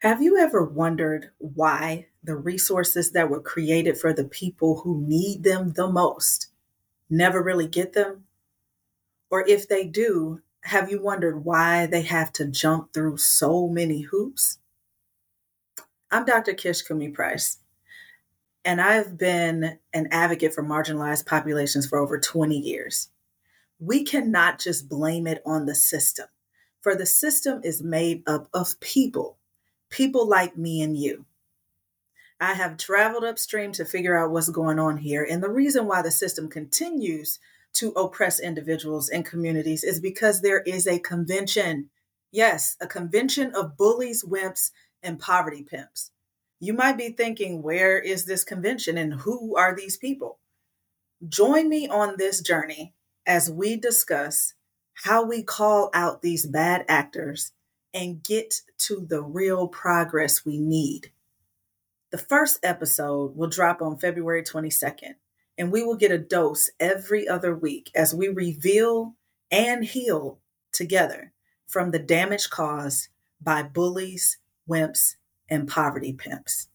Have you ever wondered why the resources that were created for the people who need them the most never really get them? Or if they do, have you wondered why they have to jump through so many hoops? I'm Dr. Kish Kumi Price, and I've been an advocate for marginalized populations for over 20 years. We cannot just blame it on the system, for the system is made up of people, people like me and you. I have traveled upstream to figure out what's going on here, and the reason why the system continues to oppress individuals and communities is because there is a convention. Yes, a convention of bullies, wimps, and poverty pimps. You might be thinking, where is this convention and who are these people? Join me on this journey as we discuss how we call out these bad actors and get to the real progress we need. The first episode will drop on February 22nd, and we will get a dose every other week as we reveal and heal together from the damage caused by bullies, wimps, and poverty pimps.